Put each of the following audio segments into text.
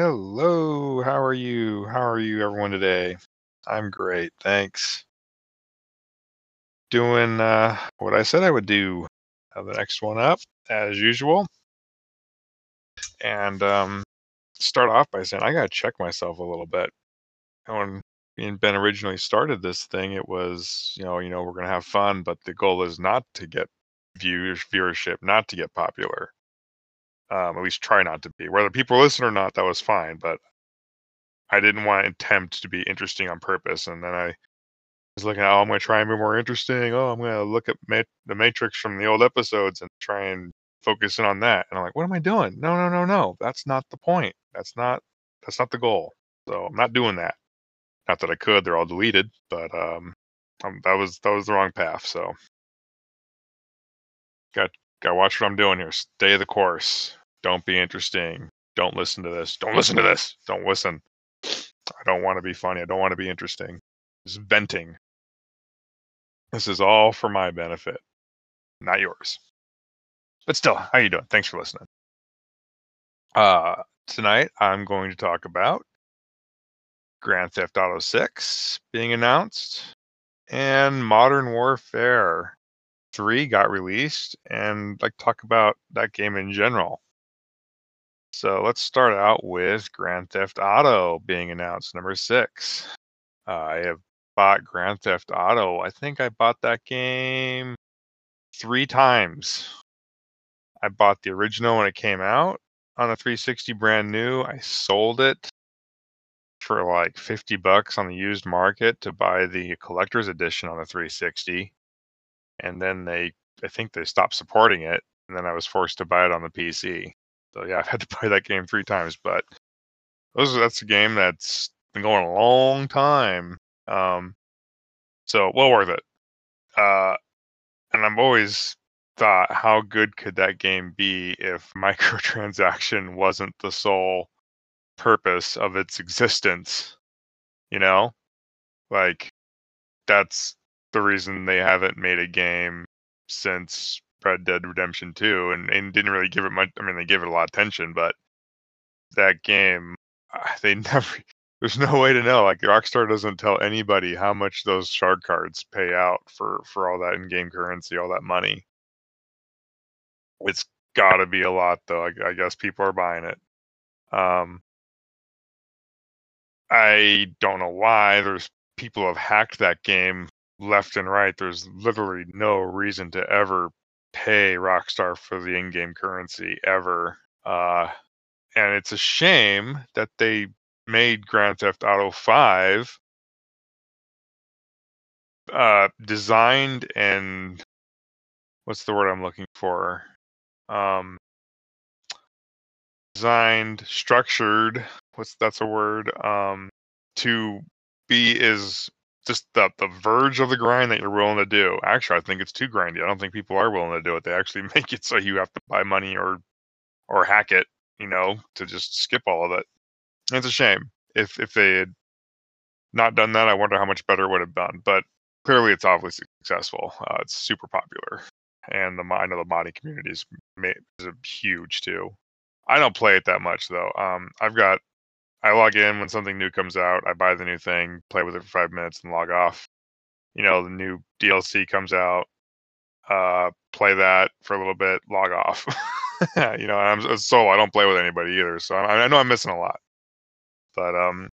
Hello, how are you? How are you, everyone, today? I'm great, thanks. Doing uh, what I said I would do. Have the next one up, as usual. And um, start off by saying I got to check myself a little bit. When me and Ben originally started this thing, it was, you know, you know, we're going to have fun, but the goal is not to get viewers, viewership, not to get popular. Um, at least try not to be. Whether people listen or not, that was fine. But I didn't want to attempt to be interesting on purpose. And then I was looking at, oh, I'm going to try and be more interesting. Oh, I'm going to look at the Matrix from the old episodes and try and focus in on that. And I'm like, what am I doing? No, no, no, no. That's not the point. That's not that's not the goal. So I'm not doing that. Not that I could. They're all deleted, but um, um that was that was the wrong path. So got got to watch what I'm doing here. Stay the course. Don't be interesting. Don't listen to this. Don't listen to this. Don't listen. I don't want to be funny. I don't want to be interesting. Just venting. This is all for my benefit, not yours. But still, how you doing? Thanks for listening. Uh, tonight I'm going to talk about Grand Theft Auto 6 being announced and Modern Warfare 3 got released and like talk about that game in general. So let's start out with Grand Theft Auto being announced, number six. Uh, I have bought Grand Theft Auto. I think I bought that game three times. I bought the original when it came out on the 360 brand new. I sold it for like 50 bucks on the used market to buy the collector's edition on the 360. And then they, I think they stopped supporting it. And then I was forced to buy it on the PC. So yeah, I've had to play that game three times, but those that's a game that's been going a long time. Um, so well worth it. Uh, and I've always thought, how good could that game be if microtransaction wasn't the sole purpose of its existence? You know, like that's the reason they haven't made a game since Red Dead Redemption 2 and, and didn't really give it much. I mean, they gave it a lot of attention, but that game, ah, they never, there's no way to know. Like Rockstar doesn't tell anybody how much those shark cards pay out for, for all that in game currency, all that money. It's got to be a lot, though. I, I guess people are buying it. Um, I don't know why. There's people have hacked that game left and right. There's literally no reason to ever pay Rockstar for the in-game currency ever. Uh, and it's a shame that they made Grand Theft Auto 5 uh, designed and what's the word I'm looking for? Um, designed, structured. What's that's a word? Um, to be as just the the verge of the grind that you're willing to do. Actually, I think it's too grindy. I don't think people are willing to do it. They actually make it so you have to buy money or or hack it, you know, to just skip all of it. And it's a shame. If if they had not done that, I wonder how much better it would have done. But clearly, it's obviously successful. Uh, it's super popular, and the I know the modding community is, is huge too. I don't play it that much though. Um, I've got I log in when something new comes out. I buy the new thing, play with it for five minutes, and log off. You know, the new DLC comes out, uh, play that for a little bit, log off. you know, I'm a solo. I don't play with anybody either, so I, I know I'm missing a lot. But um,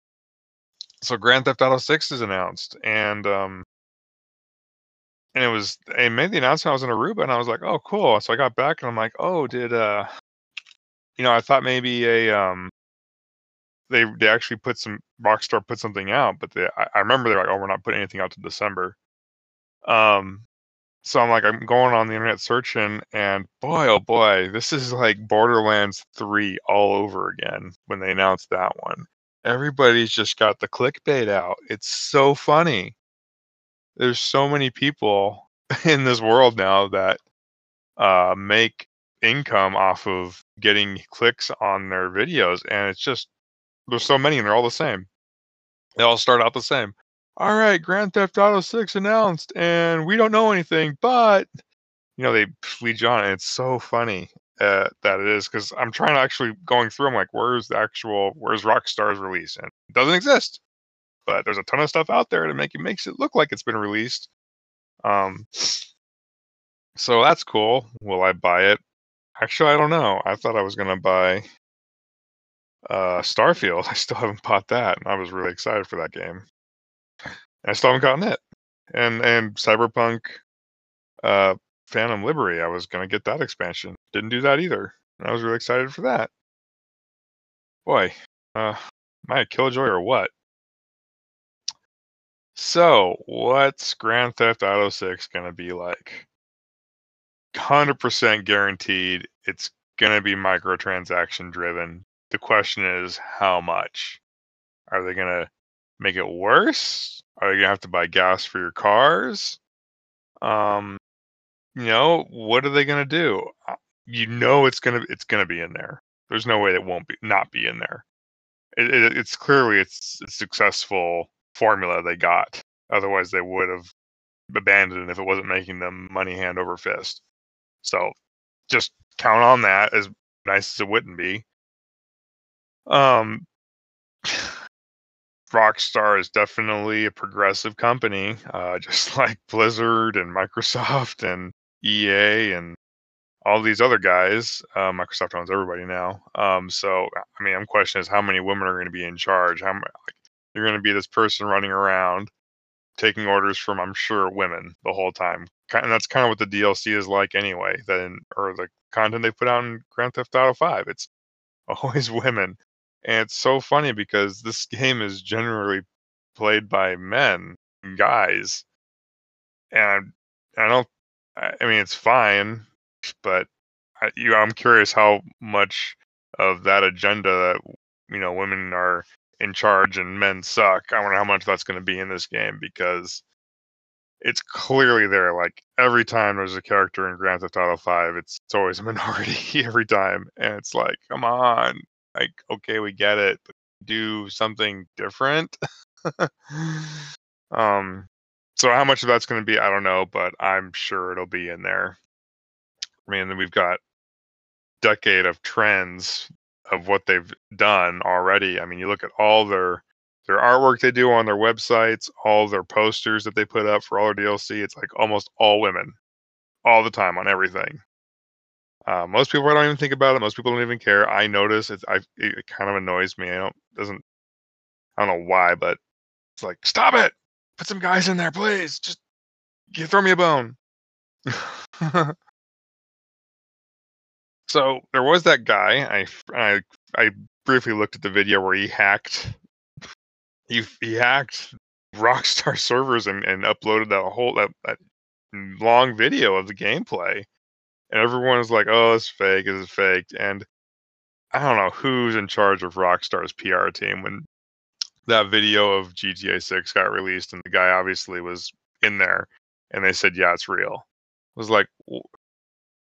so Grand Theft Auto Six is announced, and um, and it was they made the announcement. I was in Aruba, and I was like, oh, cool. So I got back, and I'm like, oh, did uh, you know, I thought maybe a um they they actually put some Rockstar put something out, but they I, I remember they're like, oh, we're not putting anything out to December. Um, so I'm like, I'm going on the internet searching, and boy, oh boy, this is like Borderlands 3 all over again when they announced that one. Everybody's just got the clickbait out. It's so funny. There's so many people in this world now that uh, make income off of getting clicks on their videos, and it's just there's so many and they're all the same. They all start out the same. All right, Grand Theft Auto 6 announced, and we don't know anything, but you know, they lead you on, and it's so funny. uh, that it is because I'm trying to actually going through. I'm like, where's the actual where's Rockstar's release? And it doesn't exist. But there's a ton of stuff out there to make it makes it look like it's been released. Um, so that's cool. Will I buy it? Actually, I don't know. I thought I was gonna buy uh, Starfield. I still haven't bought that, and I was really excited for that game. And I still haven't gotten it. And and Cyberpunk uh, Phantom Liberty, I was gonna get that expansion. Didn't do that either. And I was really excited for that. Boy, uh, am I a killjoy or what? So, what's Grand Theft Auto 6 gonna be like? 100% guaranteed it's going to be microtransaction driven. The question is how much? Are they going to make it worse? Are going to have to buy gas for your cars? Um you know, what are they going to do? Uh, you know it's going to it's to be in there. There's no way it won't be not be in there. It, it, it's clearly it's a successful formula they got. Otherwise, they would have abandoned if it wasn't making them money hand over fist. So just count on that as nice as it wouldn't be. Um, Rockstar is definitely a progressive company, uh, just like Blizzard and Microsoft and EA and all these other guys. Uh, Microsoft owns everybody now. Um, so I mean, I'm questioning is how many women are going to be in charge? How like, you're going to be this person running around taking orders from I'm sure women the whole time. And that's kind of what the DLC is like anyway. Then or the content they put out in Grand Theft Auto 5. It's always women. And it's so funny because this game is generally played by men, guys. And I don't I mean it's fine, but I, you I'm curious how much of that agenda that you know women are in charge and men suck. I wonder how much that's going to be in this game because it's clearly there. Like every time there's a character in Grand Theft Auto 5, it's, it's always a minority every time. And it's like, come on. Like, okay, we get it. do something different. um, so how much of that's going to be, I don't know, but I'm sure it'll be in there. I mean, then we've got decade of trends of what they've done already. I mean, you look at all their their artwork they do on their websites, all their posters that they put up for all their DLC. It's like almost all women, all the time on everything. Uh, most people don't even think about it. Most people don't even care. I notice it. I it kind of annoys me. I don't doesn't. I don't know why, but it's like stop it. Put some guys in there, please. Just you throw me a bone. So there was that guy. I I I briefly looked at the video where he hacked. He he hacked Rockstar servers and, and uploaded that whole that, that long video of the gameplay, and everyone was like, "Oh, it's fake. It's fake." And I don't know who's in charge of Rockstar's PR team when that video of GTA 6 got released, and the guy obviously was in there, and they said, "Yeah, it's real." It was like,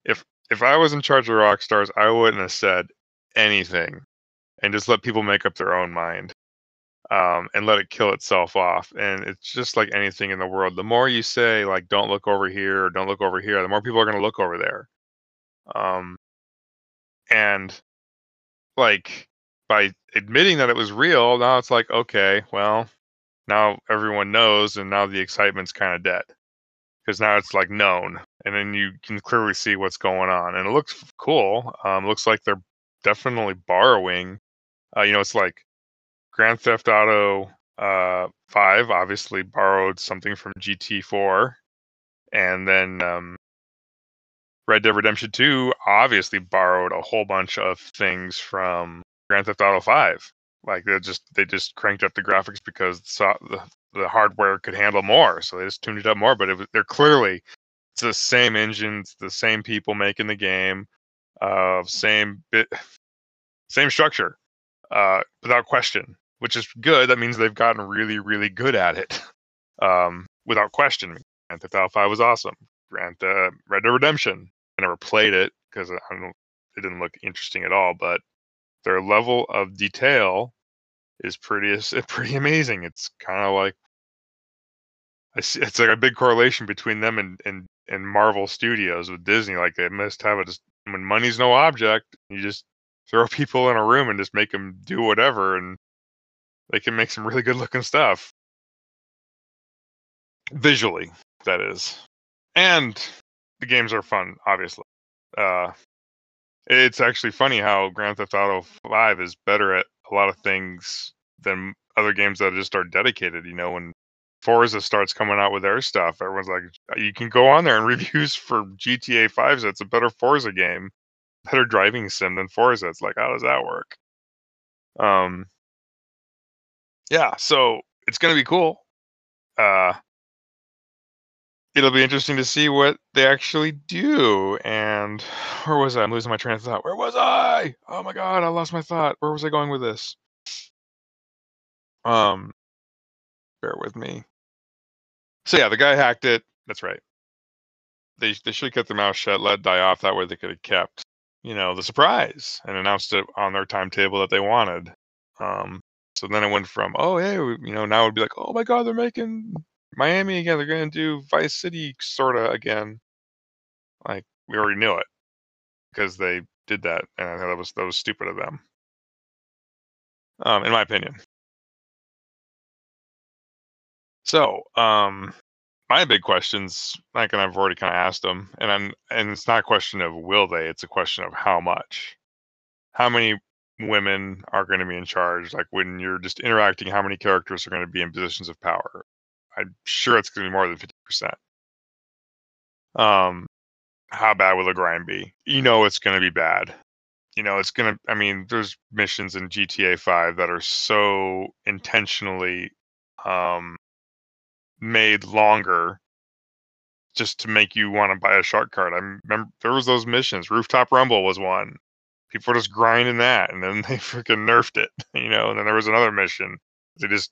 if if I was in charge of Rockstars, I wouldn't have said anything and just let people make up their own mind um, and let it kill itself off. And it's just like anything in the world. The more you say, like, don't look over here don't look over here, the more people are going to look over there. Um, and like by admitting that it was real, now it's like, okay, well, now everyone knows, and now the excitement's kind of dead because now it's like known, and then you can clearly see what's going on, and it looks cool. Um, looks like they're definitely borrowing. Uh, you know, it's like Grand Theft Auto uh, Five obviously borrowed something from GT4, and then um, Red Dead Redemption Two obviously borrowed a whole bunch of things from Grand Theft Auto Five. Like they just they just cranked up the graphics because the the hardware could handle more, so they just tuned it up more. But it, they're clearly it's the same engines, the same people making the game, uh, same bit, same structure, uh, without question. Which is good. That means they've gotten really, really good at it, um, without question. Grand Theft Auto Five was awesome. Grand uh, Red Dead Redemption. I never played it because. It didn't look interesting at all. But their level of detail is pretty pretty amazing. It's kind of like it's like a big correlation between them and and and Marvel Studios with Disney. Like they must have a when money's no object, you just throw people in a room and just make them do whatever, and they can make some really good looking stuff visually. That is, and the games are fun, obviously. Uh, it's actually funny how Grand Theft Auto 5 is better at a lot of things than other games that just are dedicated. You know, when Forza starts coming out with their stuff, everyone's like, you can go on there and reviews for GTA 5 so it's a better Forza game, better driving sim than Forza. It's like, how does that work? Um, yeah, so it's gonna be cool. Uh, it'll be interesting to see what they actually do. And where was I? I'm losing my train of thought. Where was I? Oh my god, I lost my thought. Where was I going with this? Um, bear with me. So yeah, the guy hacked it. That's right. They they should have kept their mouth shut, let die off. That way they could have kept, you know, the surprise and announced it on their timetable that they wanted. Um, so then it went from, oh hey, you know, now it'd be like, oh my god, they're making Miami again. They're going to do Vice City sort of again. Like we already knew it because they did that, and I thought that was that was stupid of them. Um, in my opinion. So, um, my big questions, like, and I've already kind of asked them, and I'm, and it's not a question of will they, it's a question of how much. How many women are going to be in charge? Like when you're just interacting, how many characters are going to be in positions of power? I'm sure it's going to be more than 50%. Um, how bad will the grind be? You know, it's going to be bad. You know, it's going to, I mean, there's missions in GTA 5 that are so intentionally um, made longer just to make you want to buy a shark card. I remember there was those missions. Rooftop Rumble was one. People were just grinding that, and then they freaking nerfed it, you know. And then there was another mission. They just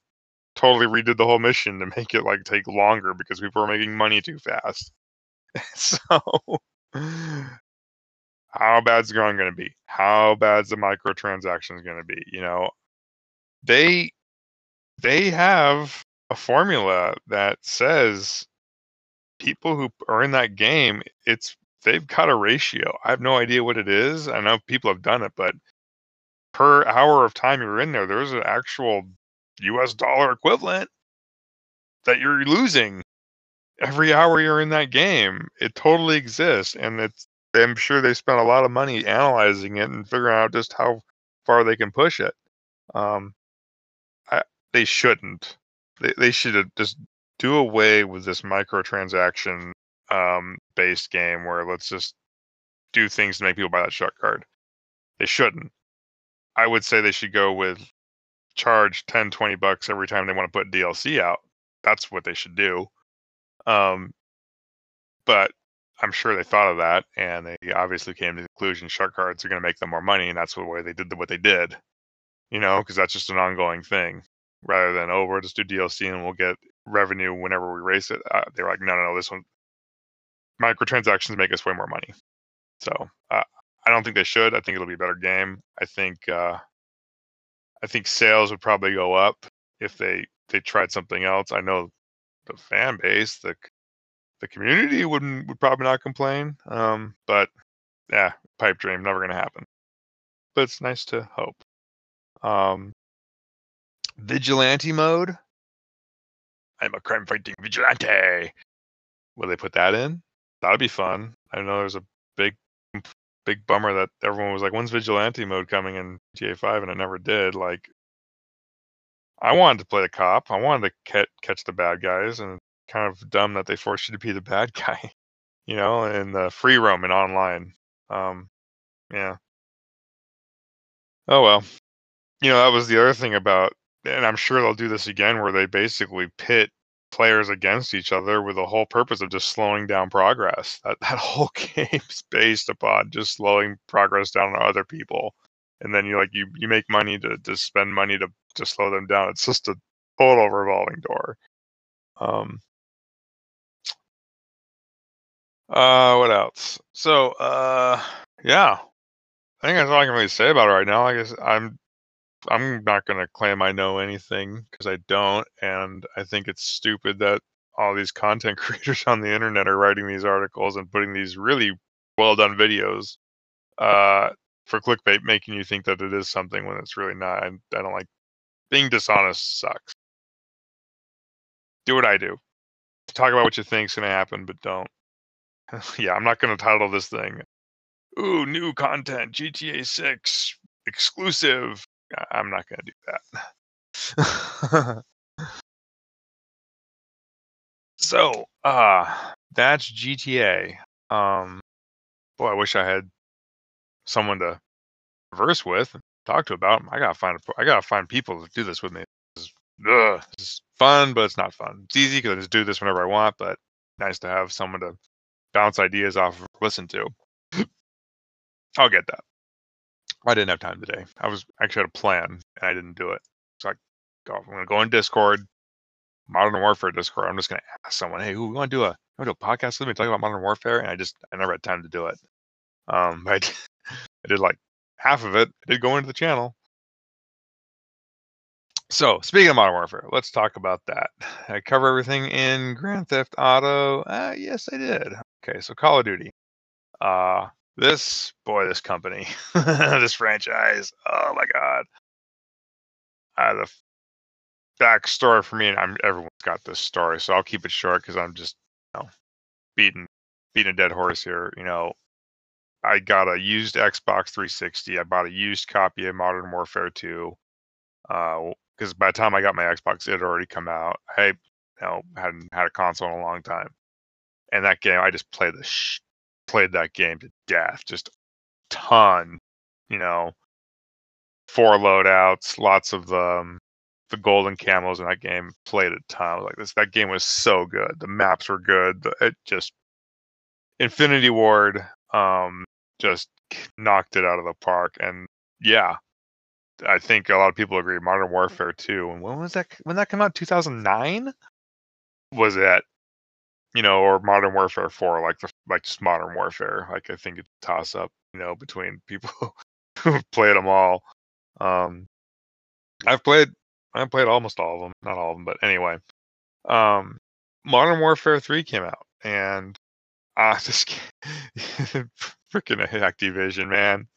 totally redid the whole mission to make it like take longer because people were making money too fast. so how bad's grind going to be? How bad's the microtransactions going to be? You know, they they have a formula that says people who are in that game, it's they've got a ratio. I have no idea what it is. I know people have done it, but per hour of time you're in there, there's an actual US dollar equivalent that you're losing every hour you're in that game. It totally exists. And it's I'm sure they spent a lot of money analyzing it and figuring out just how far they can push it. Um, I, they shouldn't. They, they should just do away with this microtransaction um, based game where let's just do things to make people buy that shark card. They shouldn't. I would say they should go with charge 10, 20 bucks every time they want to put DLC out. That's what they should do. Um, but I'm sure they thought of that, and they obviously came to the conclusion shark cards are going to make them more money, and that's the way they did what they did. You know, because that's just an ongoing thing rather than oh we'll just do DLC and we'll get revenue whenever we race it. Uh, they were like no no no this one microtransactions make us way more money. So uh, I don't think they should. I think it'll be a better game. I think uh, I think sales would probably go up if they they tried something else. I know the fan base, the the community wouldn't would probably not complain. Um, but yeah, pipe dream never gonna happen. But it's nice to hope. Um, vigilante mode. I'm a crime fighting vigilante. Will they put that in? That'd be fun. I know there's a big, big bummer that everyone was like, "When's vigilante mode coming in GTA 5?" and it never did. Like, I wanted to play the cop. I wanted to catch catch the bad guys, and kind of dumb that they forced you to be the bad guy. You know, in the free roam and online. Um, yeah. Oh well. You know, that was the other thing about and I'm sure they'll do this again where they basically pit players against each other with the whole purpose of just slowing down progress. That that whole game's based upon just slowing progress down on other people. And then you like you you make money to to spend money to to slow them down. It's just a total revolving door. Um uh what else? So uh yeah. I think that's all I can really say about it right now. I guess I'm I'm not going to claim I know anything because I don't, and I think it's stupid that all these content creators on the internet are writing these articles and putting these really well done videos uh, for clickbait, making you think that it is something when it's really not. I, don't like being dishonest. Sucks. Do what I do. Talk about what you think's gonna happen, but don't. yeah, I'm not gonna title this thing. Ooh, new content, GTA 6 exclusive. I'm not gonna do that. so, uh, that's GTA. Um, boy, I wish I had someone to converse with and talk to about. I gotta find I gotta find people to do this with me. It's, ugh, is fun, but it's not fun. It's easy because I just do this whenever I want, but nice to have someone to bounce ideas off of, listen to. I'll get that. I didn't have time today. I was actually had a plan and I didn't do it. So I go. I'm gonna go in Discord, Modern Warfare Discord. I'm just gonna ask someone, hey, who we want to do a do a podcast with me talk about Modern Warfare? And I just I never had time to do it. Um, I I did like half of it. I did go into the channel. So speaking of Modern Warfare, let's talk about that. I cover everything in Grand Theft Auto. Uh, yes, I did. Okay, so Call of Duty. Uh, this boy, this company, this franchise. Oh my god. Uh, the backstory for me, and I'm everyone's got this story, so I'll keep it short because I'm just you know beating beating a dead horse here. You know, I got a used Xbox 360. I bought a used copy of Modern Warfare 2. Uh, because by the time I got my Xbox, it had already come out. I you know hadn't had a console in a long time, and that game I just played the sh- played that game to death, just ton. You know, four loadouts, lots of um, the golden camos in that game. Played a ton. Like this, that game was so good. The maps were good. The, it just Infinity Ward um, just knocked it out of the park. And yeah, I think a lot of people agree. Modern Warfare 2. And when was that? When that came out? 2009. Was it? You know, or Modern Warfare 4, like the like just Modern Warfare. Like I think it's toss up. You know, between people who played them all. Um, I've played. I've played almost all of them. Not all of them, but anyway. Um, Modern Warfare 3 came out, and uh, this freaking Activision, man.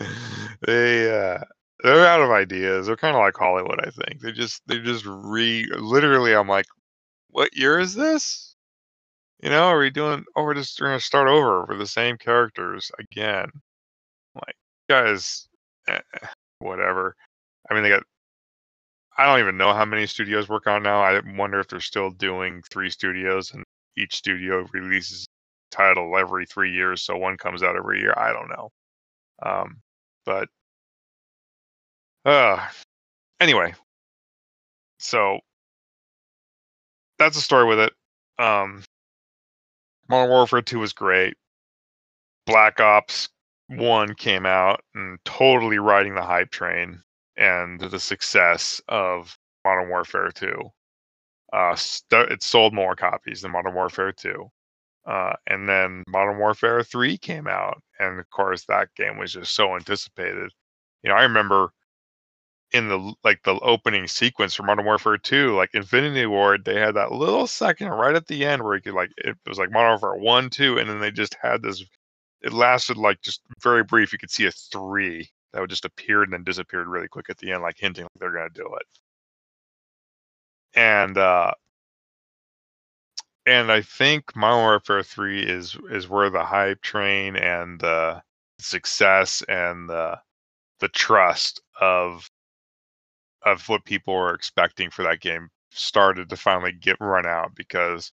They uh, they're out of ideas. They're kind of like Hollywood, I think. They just they just re literally. I'm like, what year is this? You know, are we doing? Oh, we're just we're gonna start over for the same characters again. Like, guys, eh, whatever. I mean, they got. I don't even know how many studios work on now. I wonder if they're still doing three studios and each studio releases title every three years, so one comes out every year. I don't know. Um, but uh, anyway, so that's the story with it. Um, Modern Warfare 2 was great. Black Ops 1 came out and totally riding the hype train and the success of Modern Warfare 2. Uh, st- it sold more copies than Modern Warfare 2. Uh, and then Modern Warfare 3 came out. And of course, that game was just so anticipated. You know, I remember in the like the opening sequence for Modern Warfare 2, like Infinity Ward, they had that little second right at the end where you could like it was like Modern Warfare 1, 2, and then they just had this it lasted like just very brief. You could see a three that would just appeared and then disappeared really quick at the end, like hinting like they're gonna do it. And uh and I think Modern Warfare 3 is is where the hype train and the success and the the trust of of what people were expecting for that game started to finally get run out because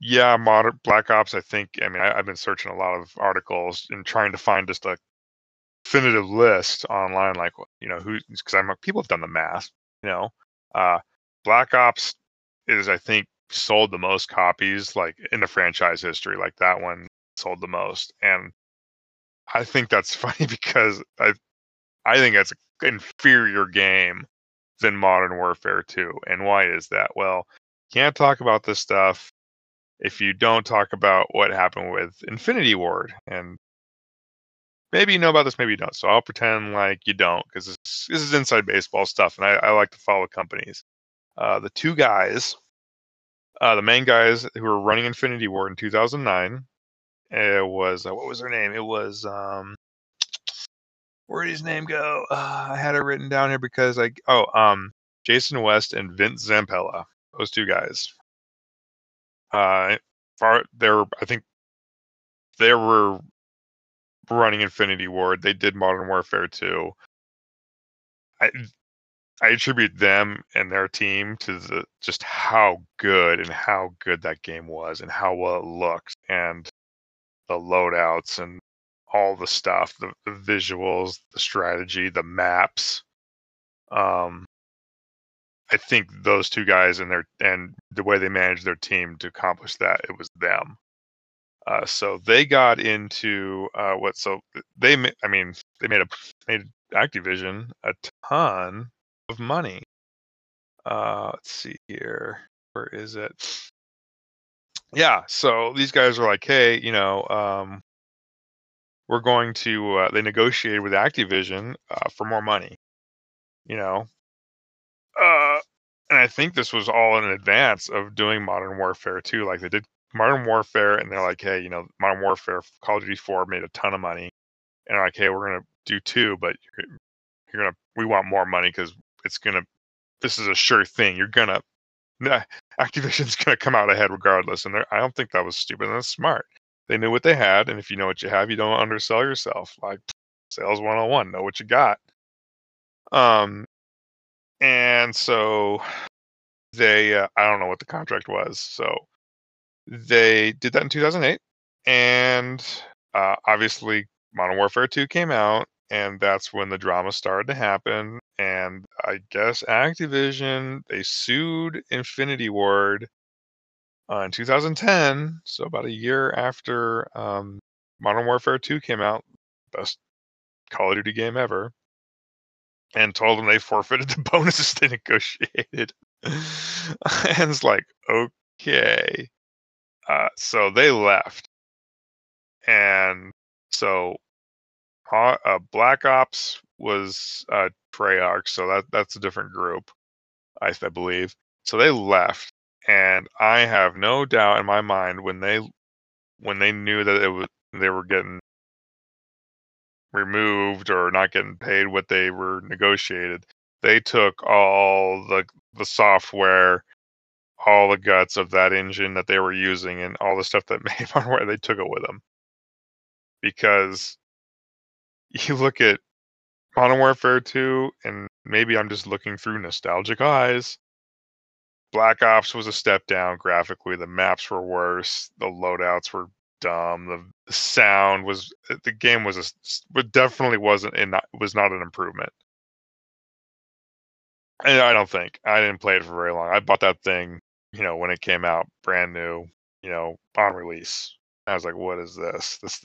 yeah modern black ops i think i mean I, have been searching a lot of articles and trying to find just a definitive list online like you know who because i'm like people have done the math you know? Uh black ops is i think sold the most copies like in the franchise history like that one sold the most and i think that's funny because i i think that's an inferior game than Modern Warfare 2. And why is that? Well, can't talk about this stuff if you don't talk about what happened with Infinity Ward. And maybe you know about this, maybe you don't. So I'll pretend like you don't because this, this, is inside baseball stuff, and I, I like to follow companies. Uh, the two guys, uh, the main guys who were running Infinity Ward in 2009, It was uh, what was her name? It was um, where did his name go? Uh, I had it written down here because I oh um, Jason West and Vince Zampella, those two guys. Uh, far they're I think they were running Infinity Ward. They did Modern Warfare 2. I I attribute them and their team to the just how good and how good that game was and how well it looked and the loadouts and all the stuff, the, the visuals, the strategy, the maps. Um, I think those two guys and their and the way they managed their team to accomplish that, it was them. Uh, so they got into uh, what? So they, I mean, they made a made Activision a ton of money. Uh, let's see here. Where is it? Yeah. So these guys are like, hey, you know, um, we're going to. Uh, they negotiated with Activision uh, for more money. You know. Uh, and I think this was all in advance of doing Modern Warfare 2. Like they did Modern Warfare, and they're like, hey, you know, Modern Warfare, Call of Duty 4 made a ton of money, and like, hey, we're gonna do two, but you're, you're gonna, we want more money because it's gonna, this is a sure thing. You're gonna, Activision's gonna come out ahead regardless, and I don't think that was stupid. That's smart. They knew what they had, and if you know what you have, you don't undersell yourself. Like sales 101, know what you got. Um, and so they, uh, I don't know what the contract was, so they did that in 2008, and uh, obviously Modern Warfare 2 came out, and that's when the drama started to happen. And I guess Activision they sued Infinity Ward uh, in 2010, so about a year after um, Modern Warfare 2 came out, best Call of Duty game ever, and told them they forfeited the bonuses they negotiated. and it's like, okay. Uh, so they left, and so uh, uh, Black Ops was uh, Treyarch, so that that's a different group, I, I believe. So they left, and I have no doubt in my mind when they when they knew that it was they were getting removed or not getting paid what they were negotiated, they took all the the software all the guts of that engine that they were using and all the stuff that made Warfare, they took it with them. Because you look at Modern Warfare 2, and maybe I'm just looking through nostalgic eyes. Black Ops was a step down graphically. The maps were worse. The loadouts were dumb. The, sound was the game was a definitely wasn't in was not an improvement. And I don't think I didn't play it for very long. I bought that thing you know, when it came out brand new, you know, on release. I was like, what is this? This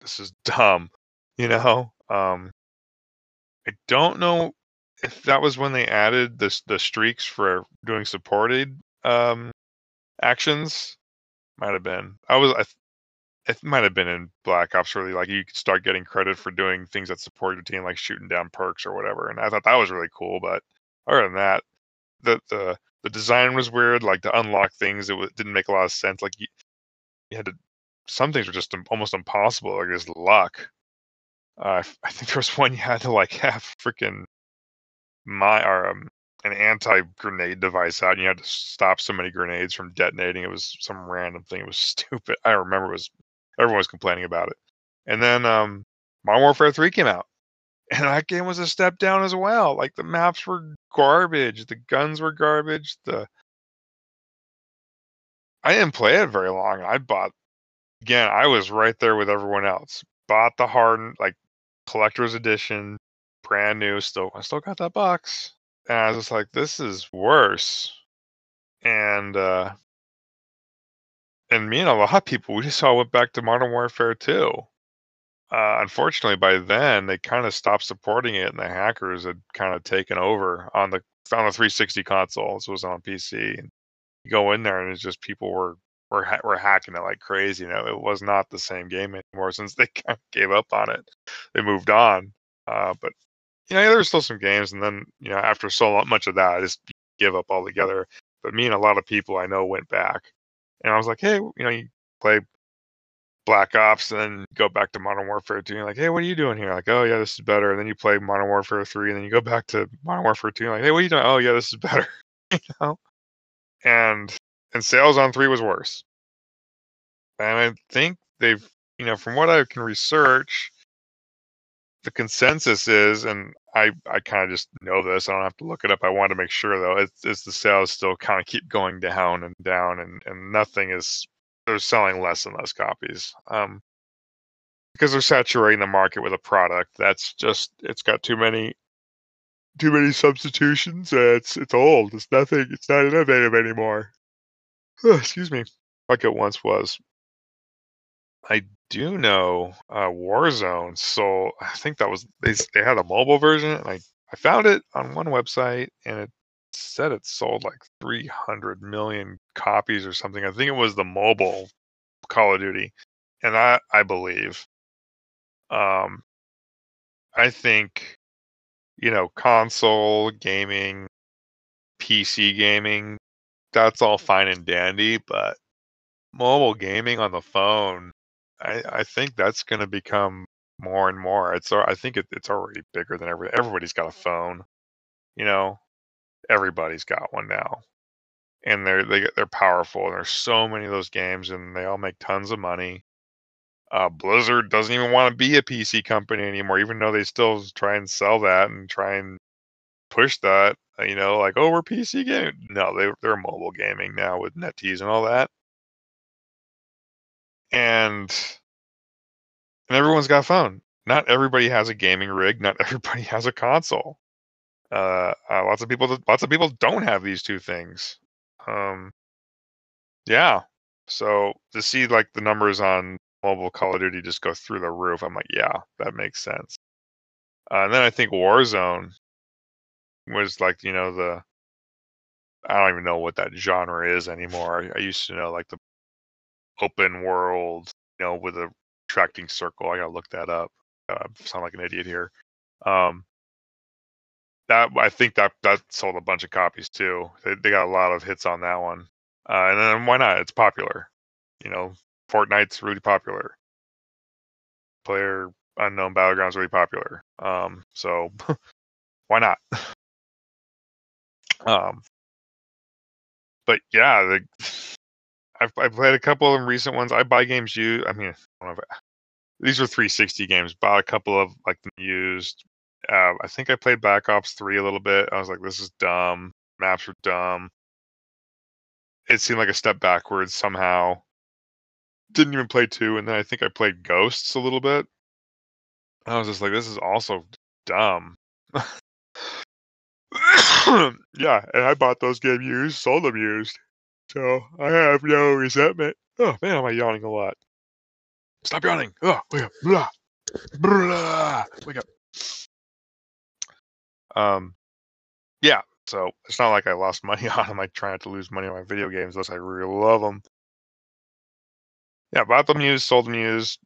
this is dumb, you know? Um I don't know that was when they added this the streaks for doing supported um actions. Might have been. I was I it might have been in Black Ops really like you could start getting credit for doing things that support your team like shooting down perks or whatever. And I thought that was really cool, but other than that, the the the design was weird. Like to unlock things, it w- didn't make a lot of sense. Like you, you had to. Some things were just almost impossible. Like just luck. Uh, I think there was one you had to like have freaking my or um, an anti grenade device out, and you had to stop so many grenades from detonating. It was some random thing. It was stupid. I remember it was everyone was complaining about it. And then um, Modern Warfare 3 came out, and that game was a step down as well. Like the maps were garbage, the guns were garbage. The I didn't play it very long. I bought again. I was right there with everyone else. Bought the hardened like collector's edition, brand new. Still, I still got that box, and I was just like, this is worse. And uh and me and a lot of people, we just all went back to Modern Warfare 2 uh, unfortunately, by then they kind of stopped supporting it, and the hackers had kind of taken over on the on the 360 console. This was on PC, and you go in there, and it's just people were were ha- were hacking it like crazy. You know, it was not the same game anymore since they kind of gave up on it. They moved on, uh, but you know, there were still some games, and then you know, after so much of that, I just give up altogether. But me and a lot of people I know went back, and I was like, hey, you know, you play Black Ops, and then go back to Modern Warfare 2. And you're like, hey, what are you doing here? Like, oh yeah, this is better. And then you play Modern Warfare 3, and then you go back to Modern Warfare 2. Like, hey, what are you doing? Oh yeah, this is better. you know. And and sales on three was worse. And I think they've, you know, from what I can research, the consensus is, and I I kind of just know this. I don't have to look it up. I want to make sure though. It's, it's the sales still kind of keep going down and down, and and nothing is they're selling less and less copies. Um, because they're saturating the market with a product that's just it's got too many too many substitutions. It's it's old. It's nothing. It's not innovative anymore. excuse me. Like it once was. I do know uh, Warzone. So I think that was they they had a mobile version, and I I found it on one website, and it said it sold like 300 million copies or something. I think it was the mobile Call of Duty, and I I believe. Um, I think, you know, console gaming, PC gaming, that's all fine and dandy, but mobile gaming on the phone, I I think that's going to become more and more. It's I think it, it's already bigger than every everybody's got a phone. You know, everybody's got one now, and they're they they're powerful. And there's so many of those games, and they all make tons of money. Uh, Blizzard doesn't even want to be a PC company anymore, even though they still try and sell that and try and push that. Uh, you know, like oh, we're PC game. No, they they're mobile gaming now with NetEase and all that. And and everyone's got a phone. Not everybody has a gaming rig. Not everybody has a console. Uh, uh, lots of people, lots of people don't have these two things. Um, yeah. So to see like the numbers on mobile Call of Duty just go through the roof, I'm like, yeah, that makes sense. Uh, and then I think Warzone was like, you know, the I don't even know what that genre is anymore. I, I used to know like the open world, you know, with a tracking circle. I gotta look that up. Uh, sound like an idiot here. Um, that I think that that sold a bunch of copies too. They, they got a lot of hits on that one. Uh, and then why not? It's popular. You know, Fortnite's really popular. Player Unknown Battlegrounds really popular. Um, so why not? um, but yeah, the, I've, I've played a couple of recent ones. I buy games used. I mean, I these are 360 games. Bought a couple of like used. Uh, I think I played Black Ops 3 a little bit. I was like, this is dumb. Maps are dumb. It seemed like a step backwards somehow. Didn't even play two, and then I think I played Ghosts a little bit. I was just like, this is also dumb. yeah, and I bought those game used, sold them used. So I have no resentment. Oh man, am I yawning a lot? Stop yawning. Oh, wake up. Blah. Blah. Wake up. Um, yeah. So it's not like I lost money on them. I try not to lose money on my video games unless I really love them. Yeah, bought them used, sold them used.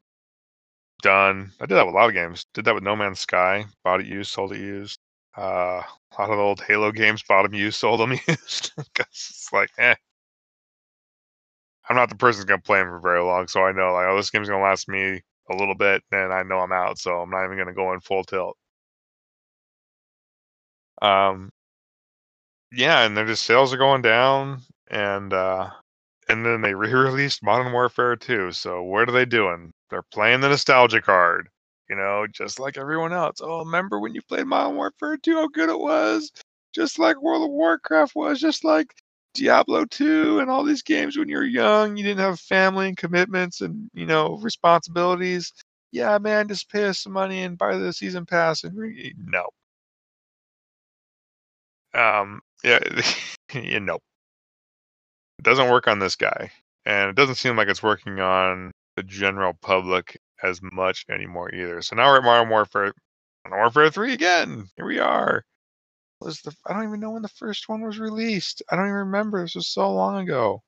Done. I did that with a lot of games. Did that with No Man's Sky. Bought it used, sold it used. Uh, a lot of old Halo games, bought them used, sold them used. Because it's like, eh, I'm not the person who's gonna play them for very long, so I know like oh this game's gonna last me a little bit, and I know I'm out, so I'm not even gonna go in full tilt. Um, yeah, and their just sales are going down, and uh, and then they re-released Modern Warfare 2. So what are they doing? They're playing the nostalgia card, you know, just like everyone else. Oh, remember when you played Modern Warfare 2? How good it was! Just like World of Warcraft was, just like Diablo 2 and all these games when you were young, you didn't have family and commitments and, you know, responsibilities. Yeah, man, just pay us some money and buy the season pass and re- no. Um, yeah, you. It doesn't work on this guy. And it doesn't seem like it's working on the general public as much anymore either. So now we're at Modern Warfare Modern Warfare 3 again. Here we are the I don't even know when the first one was released. I don't even remember. This was so long ago.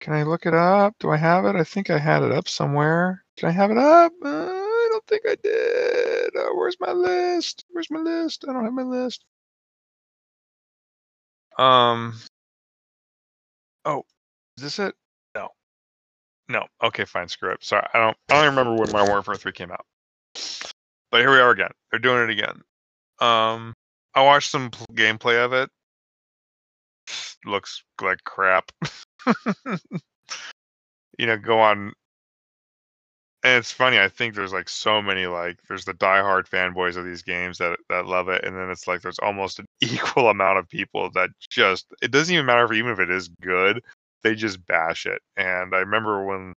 Can I look it up? Do I have it? I think I had it up somewhere. Can I have it up? Uh, I don't think I did. Uh, where's my list? Where's my list? I don't have my list. Um. Oh, is this it? No. No. Okay, fine. Screw it. Sorry, I don't. I don't remember when my Warfare Three came out. But here we are again. They're doing it again. Um, I watched some pl- gameplay of it. Looks like crap. you know, go on. And it's funny. I think there's like so many like there's the diehard fanboys of these games that that love it, and then it's like there's almost an equal amount of people that just it doesn't even matter if even if it is good, they just bash it. And I remember when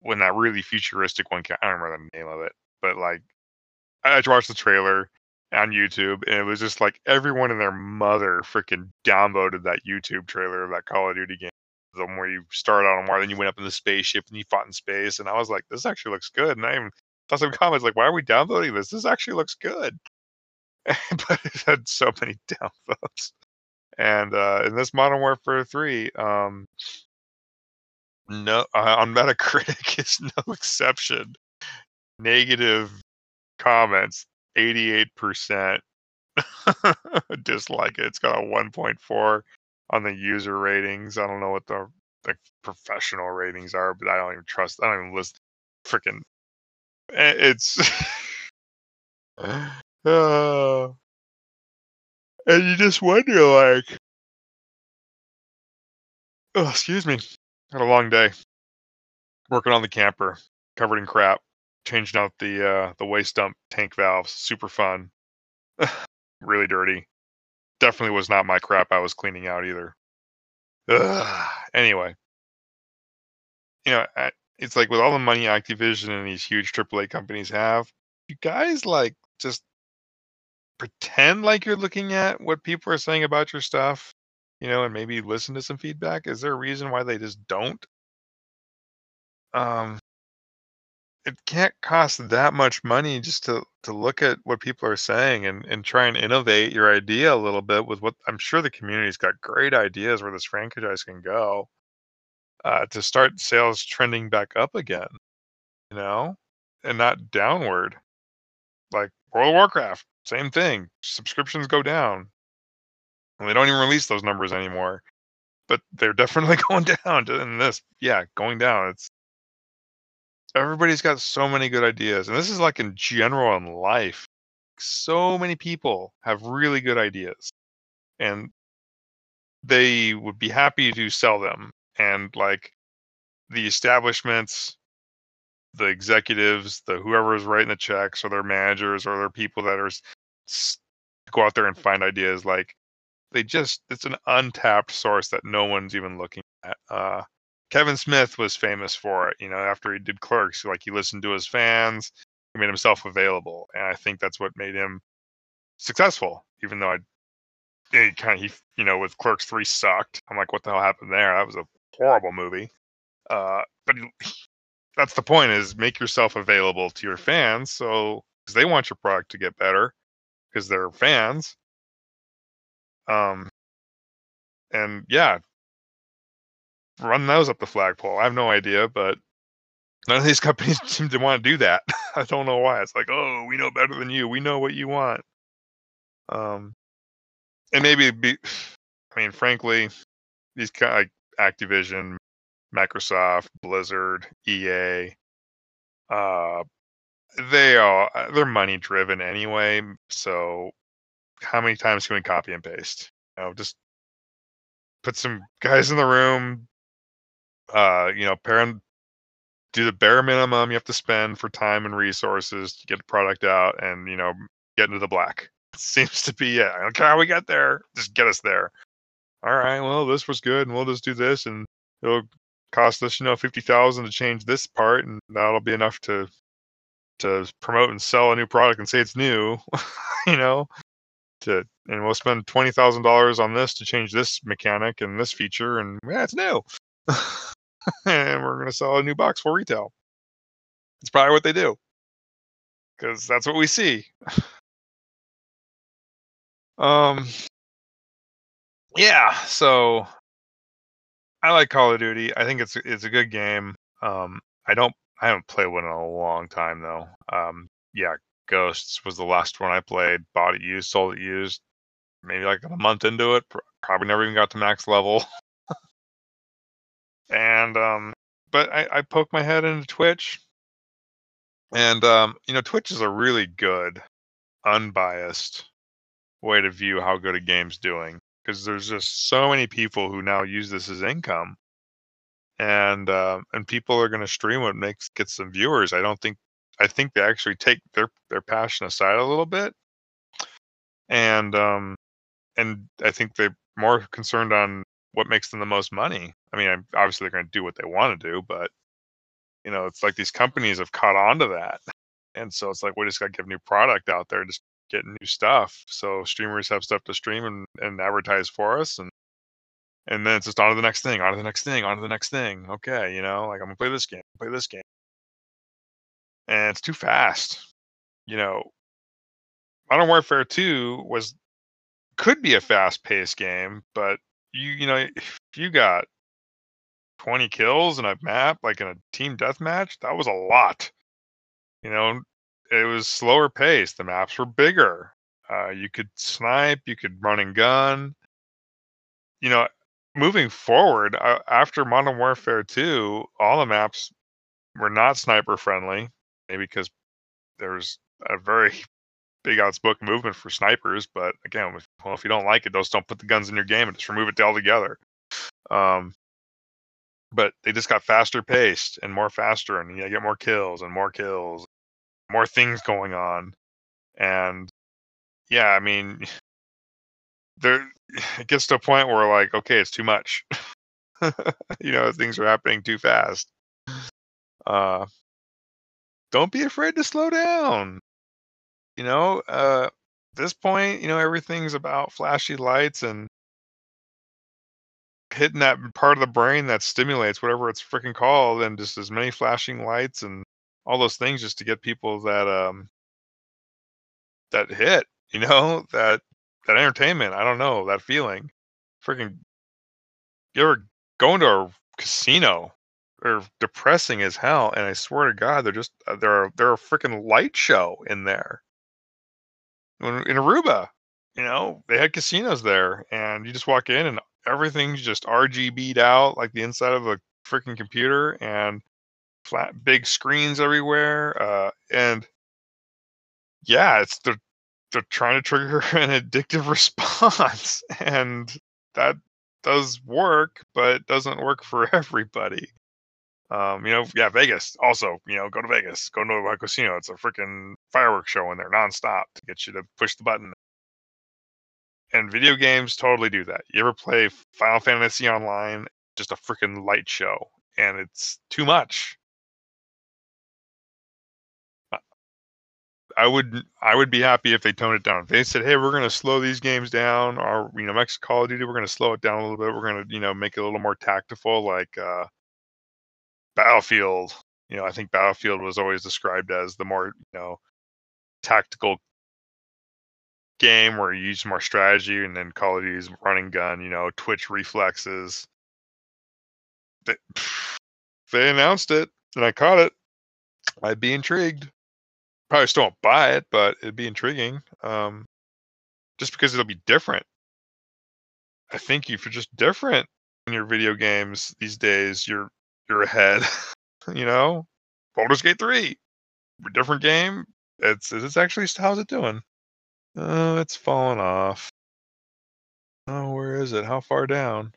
when that really futuristic one came, I don't remember the name of it, but like I just watched the trailer on YouTube, and it was just like everyone and their mother freaking downloaded that YouTube trailer of that Call of Duty game. The where you start out on war, then you went up in the spaceship and you fought in space, and I was like, this actually looks good. And I even saw some comments like, why are we downloading this? This actually looks good. but it had so many downvotes. And uh, in this Modern Warfare 3, um, no, uh, on Metacritic is no exception. Negative comments, 88% dislike it. It's got a 1.4 on the user ratings. I don't know what the the professional ratings are, but I don't even trust. I don't even list. Freaking, it's. uh, and you just wonder, like, oh, excuse me, had a long day working on the camper, covered in crap, changing out the uh, the waste dump tank valves. Super fun, really dirty. Definitely was not my crap I was cleaning out either. Ugh. Anyway, you know, it's like with all the money Activision and these huge AAA companies have, you guys like just pretend like you're looking at what people are saying about your stuff, you know, and maybe listen to some feedback. Is there a reason why they just don't? Um, it can't cost that much money just to to look at what people are saying and and try and innovate your idea a little bit with what I'm sure the community's got great ideas where this franchise can go uh, to start sales trending back up again, you know, and not downward. Like World of Warcraft, same thing. Subscriptions go down. And they don't even release those numbers anymore. But they're definitely going down. In this, yeah, going down. It's everybody's got so many good ideas, and this is like in general in life. So many people have really good ideas, and they would be happy to sell them. And like the establishments, the executives, the whoever is writing the checks, or their managers, or their people that are go out there and find ideas. Like they just it's an untapped source that no one's even looking at. Uh, Kevin Smith was famous for it. You know, after he did Clerks, like he listened to his fans, he made himself available, and I think that's what made him successful. Even though I, he kind of he you know with Clerks three sucked. I'm like, what the hell happened there? That was a horrible movie. Uh, but that's the point: is make yourself available to your fans, so because they want your product to get better because they're fans. Um, and yeah, run those up the flagpole. I have no idea, but none of these companies seem to want to do that. I don't know why. It's like, oh, we know better than you. We know what you want. Um, and maybe be, I mean, frankly, these kind like Activision, Microsoft, Blizzard, EA, uh, they are they're money driven anyway. So how many times can we copy and paste? You know, just put some guys in the room. Uh, you know, parent do the bare minimum you have to spend for time and resources to get the product out, and you know, get into the black. Seems to be yeah. Okay, how we get there? Just get us there. All right. Well, this was good, and we'll just do this, and it'll cost us, you know, fifty thousand to change this part, and that'll be enough to to promote and sell a new product and say it's new. you know, to and we'll spend twenty thousand dollars on this to change this mechanic and this feature, and yeah, it's new. and we're gonna sell a new box for retail. It's probably what they do because that's what we see. Um, yeah. So I like Call of Duty. I think it's it's a good game. Um, I don't I haven't played one in a long time though. Um, yeah, Ghosts was the last one I played. Bought it used, sold it used. Maybe like a month into it. Probably never even got to max level. and um, but I, I poke my head into Twitch, and um, you know, Twitch is a really good, unbiased way to view how good a game's doing because there's just so many people who now use this as income, and uh, and people are going to stream what makes get some viewers. I don't think I think they actually take their their passion aside a little bit, and um, and I think they're more concerned on what makes them the most money. I mean, obviously they're going to do what they want to do, but you know, it's like these companies have caught on to that, and so it's like we just got to give new product out there, just get new stuff. So streamers have stuff to stream and, and advertise for us, and and then it's just on to the next thing, on to the next thing, on to the next thing. Okay, you know, like I'm gonna play this game, play this game, and it's too fast. You know, Modern Warfare 2 was could be a fast-paced game, but you you know if you got 20 kills in a map like in a team deathmatch, that was a lot. You know, it was slower paced. The maps were bigger. Uh, you could snipe, you could run and gun. You know, moving forward uh, after Modern Warfare 2, all the maps were not sniper friendly, maybe because there's a very big outspoken movement for snipers. But again, well, if you don't like it, just don't put the guns in your game and just remove it altogether. Um, but they just got faster paced and more faster, and you get more kills and more kills, more things going on, and yeah, I mean, there it gets to a point where like, okay, it's too much. you know, things are happening too fast. Uh, don't be afraid to slow down. You know, uh, this point, you know, everything's about flashy lights and hitting that part of the brain that stimulates whatever it's freaking called, and just as many flashing lights and all those things just to get people that um that hit, you know, that that entertainment. I don't know that feeling. Freaking, you ever going to a casino? They're depressing as hell, and I swear to God, they're just uh, they're they're a freaking light show in there in Aruba, you know, they had casinos there, and you just walk in and everything's just RGB'd out like the inside of a freaking computer, and flat big screens everywhere. Uh, and yeah, it's they're they're trying to trigger an addictive response, and that does work, but it doesn't work for everybody. Um, you know, yeah, Vegas also, you know, go to Vegas, go to a casino. It's a freaking fireworks show in there nonstop to get you to push the button. And video games totally do that. You ever play Final Fantasy Online? Just a freaking light show, and it's too much. I would I would be happy if they toned it down. If they said, "Hey, we're going to slow these games down," or you know, Mexico Call of Duty, we're going to slow it down a little bit. We're going to you know make it a little more tactful, like uh, Battlefield, you know, I think Battlefield was always described as the more, you know, tactical game where you use more strategy and then Call of Duty's running gun, you know, twitch reflexes. They, they announced it and I caught it. I'd be intrigued. Probably still won't buy it, but it'd be intriguing. Um, just because it'll be different. I think if you're just different in your video games these days, you're ahead. you know, Baldur's Gate three, different game. It's it's actually how's it doing? Oh, it's falling off. Oh, where is it? How far down?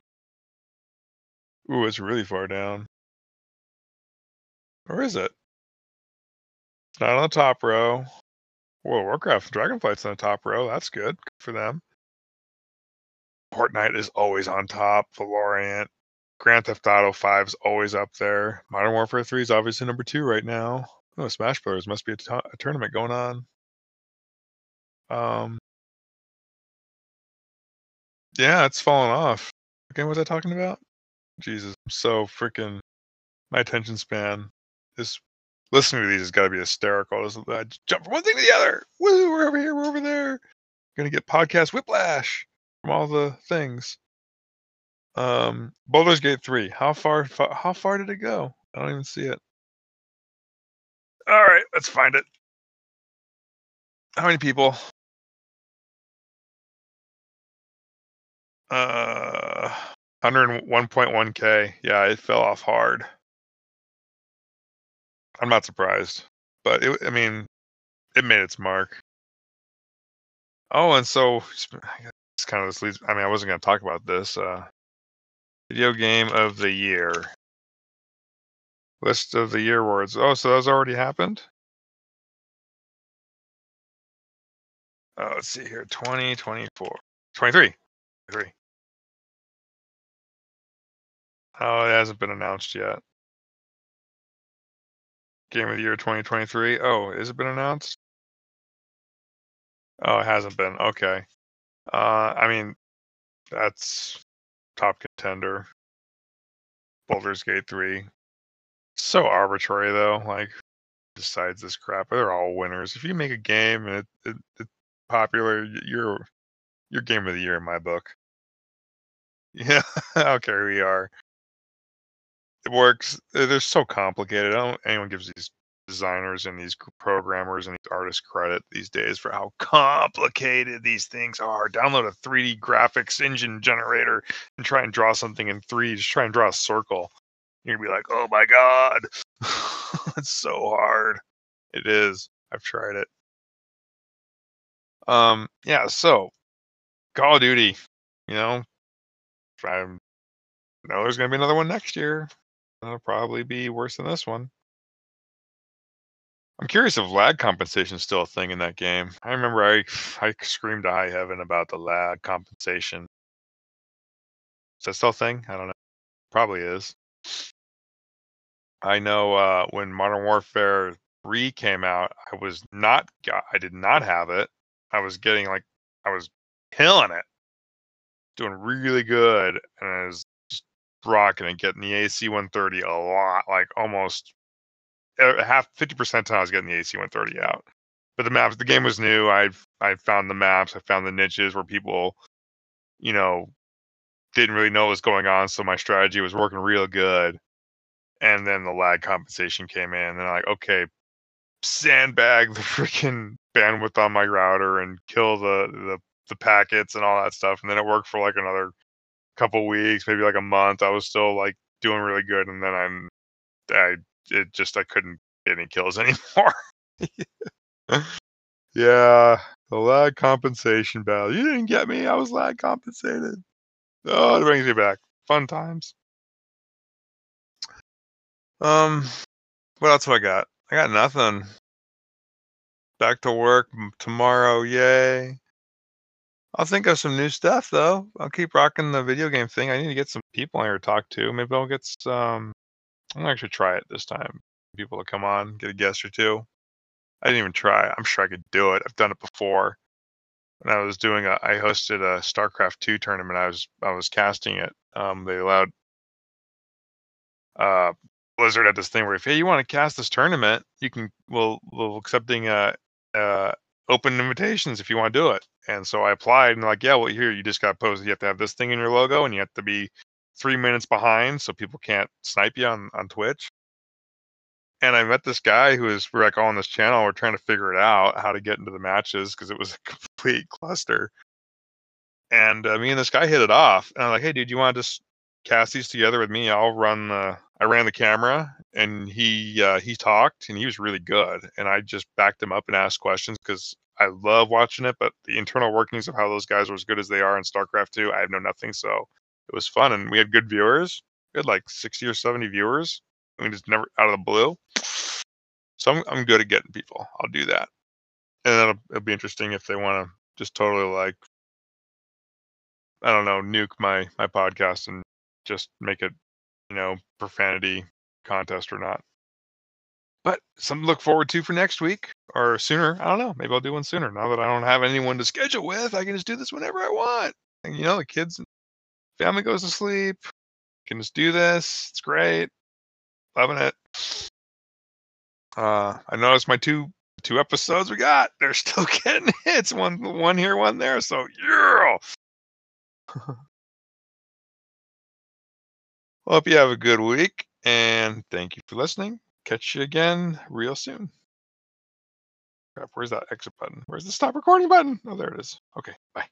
Ooh, it's really far down. Where is it? It's not on the top row. World of Warcraft Dragonflight's on the top row. That's good. good for them. Fortnite is always on top. Valorant, Grand Theft Auto 5 is always up there. Modern Warfare 3 is obviously number two right now. Oh, Smash Brothers must be a, t- a tournament going on. Um, yeah, it's falling off. Again, what was I talking about? Jesus, I'm so freaking. My attention span is listening to these has got to be hysterical. I just jump from one thing to the other. Woo, we're over here, we're over there. Gonna get podcast whiplash from all the things. Um, Baldur's Gate 3. How far, fa- how far did it go? I don't even see it. All right, let's find it. How many people? Uh, 101.1k. Yeah, it fell off hard. I'm not surprised, but it, I mean, it made its mark. Oh, and so it's kind of this leads. I mean, I wasn't going to talk about this. Uh, video game of the year list of the year awards. Oh, so those already happened. Oh, let's see here. 20, 24, 23. 23. Oh, it hasn't been announced yet. Game of the year 2023. Oh, has it been announced? Oh, it hasn't been. Okay. Uh, I mean, that's top contender. Baldur's Gate 3. So arbitrary though. Like, decides this crap. They're all winners. If you make a game and it, it, it's popular, you're you're game of the year in my book. Yeah, I don't care who you are. It works. They're so complicated. I don't anyone gives these designers and these programmers and these artists credit these days for how complicated these things are. Download a 3D graphics engine generator and try and draw something in 3D. Just try and draw a circle. You're gonna be like, oh my god, it's so hard. It is. I've tried it. Um, yeah. So, Call of Duty. You know, I know there's gonna be another one next year. It'll probably be worse than this one. I'm curious if lag compensation is still a thing in that game. I remember I I screamed to high heaven about the lag compensation. Is that still a thing? I don't know. Probably is. I know uh, when Modern Warfare 3 came out, I was not I did not have it. I was getting like I was killing it. Doing really good and I was just rocking and getting the AC 130 a lot, like almost half 50% of time I was getting the AC 130 out. But the maps, the game was new. I I found the maps, I found the niches where people, you know, didn't really know what was going on. So my strategy was working real good. And then the lag compensation came in, and then I'm like, okay, sandbag the freaking bandwidth on my router and kill the the the packets and all that stuff. And then it worked for like another couple weeks, maybe like a month. I was still like doing really good, and then I'm I it just I couldn't get any kills anymore. yeah, the lag compensation battle. You didn't get me. I was lag compensated. Oh, it brings me back. Fun times. Um, what else have I got? I got nothing. Back to work tomorrow. Yay. I'll think of some new stuff though. I'll keep rocking the video game thing. I need to get some people here to talk to. Maybe I'll get some I'm gonna actually try it this time. People to come on, get a guest or two. I didn't even try. I'm sure I could do it. I've done it before. When I was doing a, I hosted a StarCraft two tournament. I was I was casting it. Um, they allowed uh, Blizzard had this thing where if hey you want to cast this tournament, you can we'll we'll accepting uh, uh open invitations if you want to do it. And so I applied and like yeah well here you just got posted. You have to have this thing in your logo and you have to be three minutes behind so people can't snipe you on, on Twitch. And I met this guy who is we're like all on this channel. We're trying to figure it out how to get into the matches because it was a complete cluster. And uh, me and this guy hit it off. And I'm like, hey, dude, you want to just cast these together with me? I'll run the, I ran the camera and he, uh, he talked and he was really good. And I just backed him up and asked questions because I love watching it, but the internal workings of how those guys are as good as they are in StarCraft 2, I know nothing. So it was fun and we had good viewers. We had like 60 or 70 viewers. I mean, just never out of the blue. So I'm, I'm good at getting people. I'll do that. And it'll, it'll be interesting if they want to just totally like, I don't know, nuke my, my podcast and just make it, you know, profanity contest or not. But something to look forward to for next week or sooner. I don't know. Maybe I'll do one sooner. Now that I don't have anyone to schedule with, I can just do this whenever I want. And, you know, the kids family goes to sleep. Can just do this. It's great. Loving it. Uh, I noticed my two two episodes we got. They're still getting hits. One one here, one there. So yeah. Hope you have a good week and thank you for listening. Catch you again real soon. Crap, where's that exit button? Where's the stop recording button? Oh, there it is. Okay, bye.